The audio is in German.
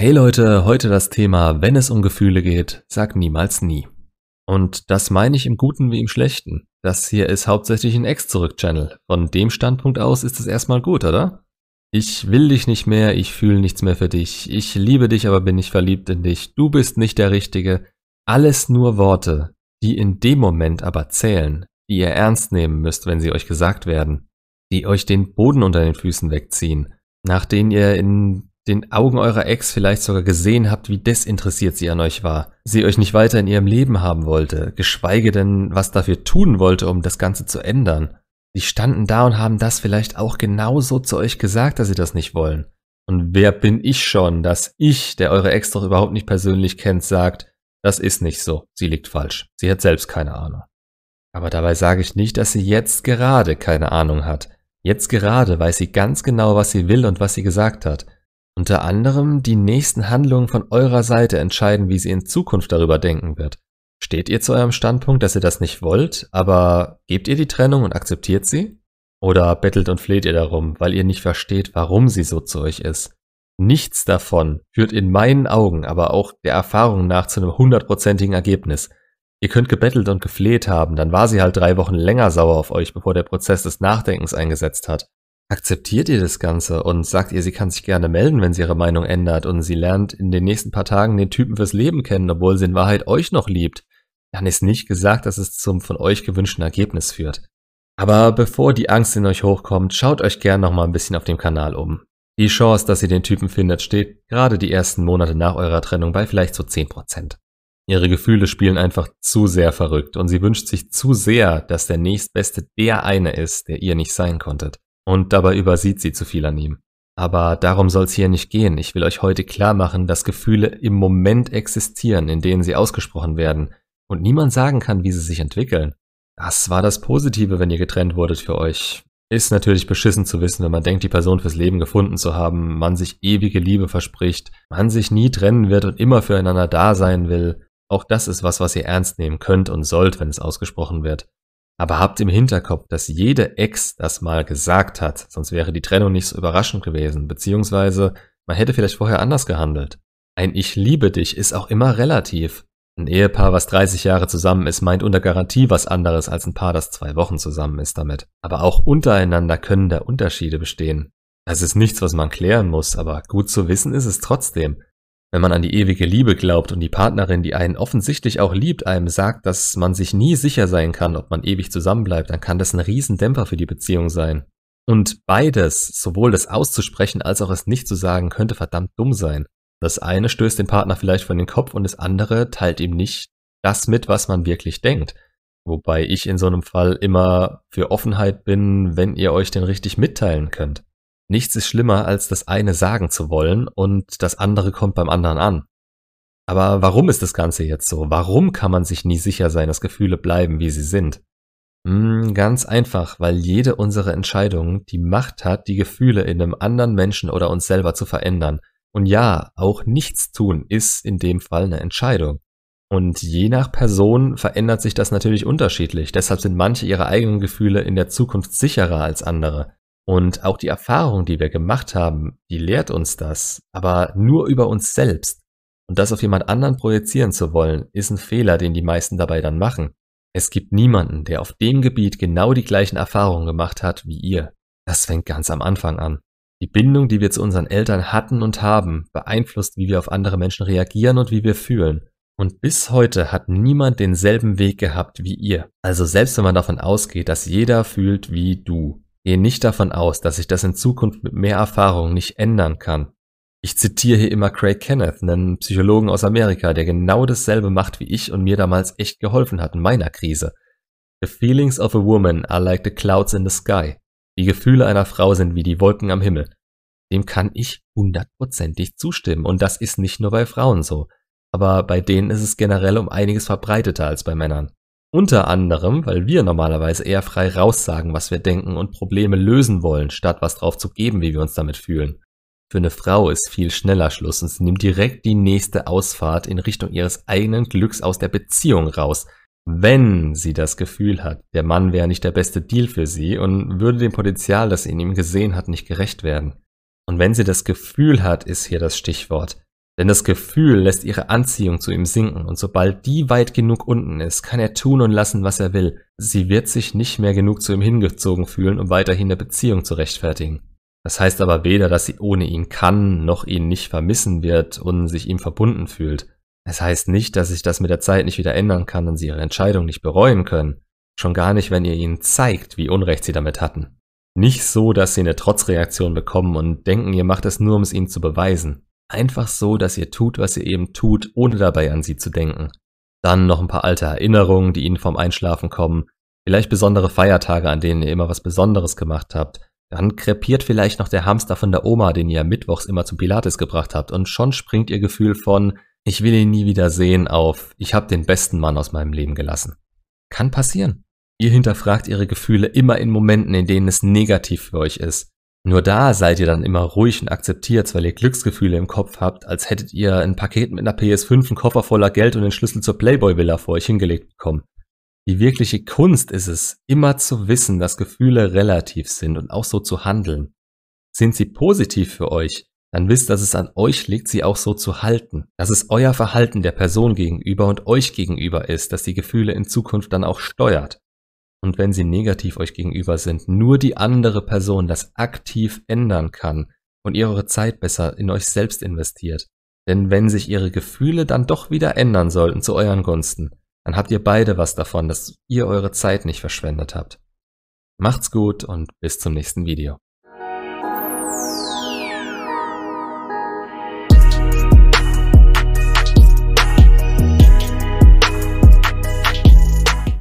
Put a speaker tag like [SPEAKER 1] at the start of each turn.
[SPEAKER 1] Hey Leute, heute das Thema, wenn es um Gefühle geht, sag niemals nie. Und das meine ich im Guten wie im Schlechten. Das hier ist hauptsächlich ein Ex-Zurück-Channel. Von dem Standpunkt aus ist es erstmal gut, oder? Ich will dich nicht mehr, ich fühle nichts mehr für dich. Ich liebe dich, aber bin nicht verliebt in dich. Du bist nicht der Richtige. Alles nur Worte, die in dem Moment aber zählen, die ihr ernst nehmen müsst, wenn sie euch gesagt werden, die euch den Boden unter den Füßen wegziehen, nach denen ihr in den Augen eurer Ex vielleicht sogar gesehen habt, wie desinteressiert sie an euch war, sie euch nicht weiter in ihrem Leben haben wollte, geschweige denn was dafür tun wollte, um das Ganze zu ändern. Sie standen da und haben das vielleicht auch genauso zu euch gesagt, dass sie das nicht wollen. Und wer bin ich schon, dass ich, der eure Ex doch überhaupt nicht persönlich kennt, sagt, das ist nicht so, sie liegt falsch, sie hat selbst keine Ahnung. Aber dabei sage ich nicht, dass sie jetzt gerade keine Ahnung hat. Jetzt gerade weiß sie ganz genau, was sie will und was sie gesagt hat. Unter anderem die nächsten Handlungen von eurer Seite entscheiden, wie sie in Zukunft darüber denken wird. Steht ihr zu eurem Standpunkt, dass ihr das nicht wollt, aber gebt ihr die Trennung und akzeptiert sie? Oder bettelt und fleht ihr darum, weil ihr nicht versteht, warum sie so zu euch ist? Nichts davon führt in meinen Augen aber auch der Erfahrung nach zu einem hundertprozentigen Ergebnis. Ihr könnt gebettelt und gefleht haben, dann war sie halt drei Wochen länger sauer auf euch, bevor der Prozess des Nachdenkens eingesetzt hat. Akzeptiert ihr das Ganze und sagt ihr, sie kann sich gerne melden, wenn sie ihre Meinung ändert und sie lernt in den nächsten paar Tagen den Typen fürs Leben kennen, obwohl sie in Wahrheit euch noch liebt, dann ist nicht gesagt, dass es zum von euch gewünschten Ergebnis führt. Aber bevor die Angst in euch hochkommt, schaut euch gern noch mal ein bisschen auf dem Kanal um. Die Chance, dass ihr den Typen findet, steht gerade die ersten Monate nach eurer Trennung bei vielleicht so 10%. Ihre Gefühle spielen einfach zu sehr verrückt und sie wünscht sich zu sehr, dass der nächstbeste der eine ist, der ihr nicht sein konntet und dabei übersieht sie zu viel an ihm. Aber darum soll es hier nicht gehen. Ich will euch heute klar machen, dass Gefühle im Moment existieren, in denen sie ausgesprochen werden und niemand sagen kann, wie sie sich entwickeln. Das war das Positive, wenn ihr getrennt wurdet für euch. Ist natürlich beschissen zu wissen, wenn man denkt, die Person fürs Leben gefunden zu haben, man sich ewige Liebe verspricht, man sich nie trennen wird und immer füreinander da sein will. Auch das ist was, was ihr ernst nehmen könnt und sollt, wenn es ausgesprochen wird. Aber habt im Hinterkopf, dass jede Ex das mal gesagt hat, sonst wäre die Trennung nicht so überraschend gewesen, beziehungsweise man hätte vielleicht vorher anders gehandelt. Ein Ich liebe dich ist auch immer relativ. Ein Ehepaar, was 30 Jahre zusammen ist, meint unter Garantie was anderes als ein Paar, das zwei Wochen zusammen ist damit. Aber auch untereinander können da Unterschiede bestehen. Das ist nichts, was man klären muss, aber gut zu wissen ist es trotzdem. Wenn man an die ewige Liebe glaubt und die Partnerin, die einen offensichtlich auch liebt, einem sagt, dass man sich nie sicher sein kann, ob man ewig zusammenbleibt, dann kann das ein Riesendämpfer für die Beziehung sein. Und beides, sowohl das auszusprechen als auch es nicht zu sagen, könnte verdammt dumm sein. Das eine stößt den Partner vielleicht von den Kopf und das andere teilt ihm nicht das mit, was man wirklich denkt. Wobei ich in so einem Fall immer für Offenheit bin, wenn ihr euch denn richtig mitteilen könnt. Nichts ist schlimmer, als das eine sagen zu wollen und das andere kommt beim anderen an. Aber warum ist das Ganze jetzt so? Warum kann man sich nie sicher sein, dass Gefühle bleiben, wie sie sind? Hm, ganz einfach, weil jede unserer Entscheidungen die Macht hat, die Gefühle in einem anderen Menschen oder uns selber zu verändern. Und ja, auch nichts tun ist in dem Fall eine Entscheidung. Und je nach Person verändert sich das natürlich unterschiedlich. Deshalb sind manche ihre eigenen Gefühle in der Zukunft sicherer als andere. Und auch die Erfahrung, die wir gemacht haben, die lehrt uns das, aber nur über uns selbst. Und das auf jemand anderen projizieren zu wollen, ist ein Fehler, den die meisten dabei dann machen. Es gibt niemanden, der auf dem Gebiet genau die gleichen Erfahrungen gemacht hat wie ihr. Das fängt ganz am Anfang an. Die Bindung, die wir zu unseren Eltern hatten und haben, beeinflusst, wie wir auf andere Menschen reagieren und wie wir fühlen. Und bis heute hat niemand denselben Weg gehabt wie ihr. Also selbst wenn man davon ausgeht, dass jeder fühlt wie du, Gehe nicht davon aus, dass sich das in Zukunft mit mehr Erfahrung nicht ändern kann. Ich zitiere hier immer Craig Kenneth, einen Psychologen aus Amerika, der genau dasselbe macht wie ich und mir damals echt geholfen hat in meiner Krise. The feelings of a woman are like the clouds in the sky. Die Gefühle einer Frau sind wie die Wolken am Himmel. Dem kann ich hundertprozentig zustimmen und das ist nicht nur bei Frauen so, aber bei denen ist es generell um einiges verbreiteter als bei Männern. Unter anderem, weil wir normalerweise eher frei raussagen, was wir denken und Probleme lösen wollen, statt was drauf zu geben, wie wir uns damit fühlen. Für eine Frau ist viel schneller Schluss und sie nimmt direkt die nächste Ausfahrt in Richtung ihres eigenen Glücks aus der Beziehung raus, wenn sie das Gefühl hat, der Mann wäre nicht der beste Deal für sie und würde dem Potenzial, das sie in ihm gesehen hat, nicht gerecht werden. Und wenn sie das Gefühl hat, ist hier das Stichwort, Denn das Gefühl lässt ihre Anziehung zu ihm sinken und sobald die weit genug unten ist, kann er tun und lassen, was er will. Sie wird sich nicht mehr genug zu ihm hingezogen fühlen, um weiterhin eine Beziehung zu rechtfertigen. Das heißt aber weder, dass sie ohne ihn kann, noch ihn nicht vermissen wird und sich ihm verbunden fühlt. Es heißt nicht, dass sich das mit der Zeit nicht wieder ändern kann und sie ihre Entscheidung nicht bereuen können. Schon gar nicht, wenn ihr ihnen zeigt, wie unrecht sie damit hatten. Nicht so, dass sie eine Trotzreaktion bekommen und denken, ihr macht es nur, um es ihnen zu beweisen. Einfach so, dass ihr tut, was ihr eben tut, ohne dabei an sie zu denken. Dann noch ein paar alte Erinnerungen, die ihnen vom Einschlafen kommen. Vielleicht besondere Feiertage, an denen ihr immer was Besonderes gemacht habt. Dann krepiert vielleicht noch der Hamster von der Oma, den ihr mittwochs immer zum Pilates gebracht habt. Und schon springt ihr Gefühl von, ich will ihn nie wieder sehen, auf, ich habe den besten Mann aus meinem Leben gelassen. Kann passieren. Ihr hinterfragt ihre Gefühle immer in Momenten, in denen es negativ für euch ist. Nur da seid ihr dann immer ruhig und akzeptiert, weil ihr Glücksgefühle im Kopf habt, als hättet ihr ein Paket mit einer PS5, einen Koffer voller Geld und den Schlüssel zur Playboy-Villa vor euch hingelegt bekommen. Die wirkliche Kunst ist es, immer zu wissen, dass Gefühle relativ sind und auch so zu handeln. Sind sie positiv für euch, dann wisst, dass es an euch liegt, sie auch so zu halten. Dass es euer Verhalten der Person gegenüber und euch gegenüber ist, dass die Gefühle in Zukunft dann auch steuert und wenn sie negativ euch gegenüber sind, nur die andere Person das aktiv ändern kann und ihr eure Zeit besser in euch selbst investiert. Denn wenn sich ihre Gefühle dann doch wieder ändern sollten zu euren Gunsten, dann habt ihr beide was davon, dass ihr eure Zeit nicht verschwendet habt. Macht's gut und bis zum nächsten Video.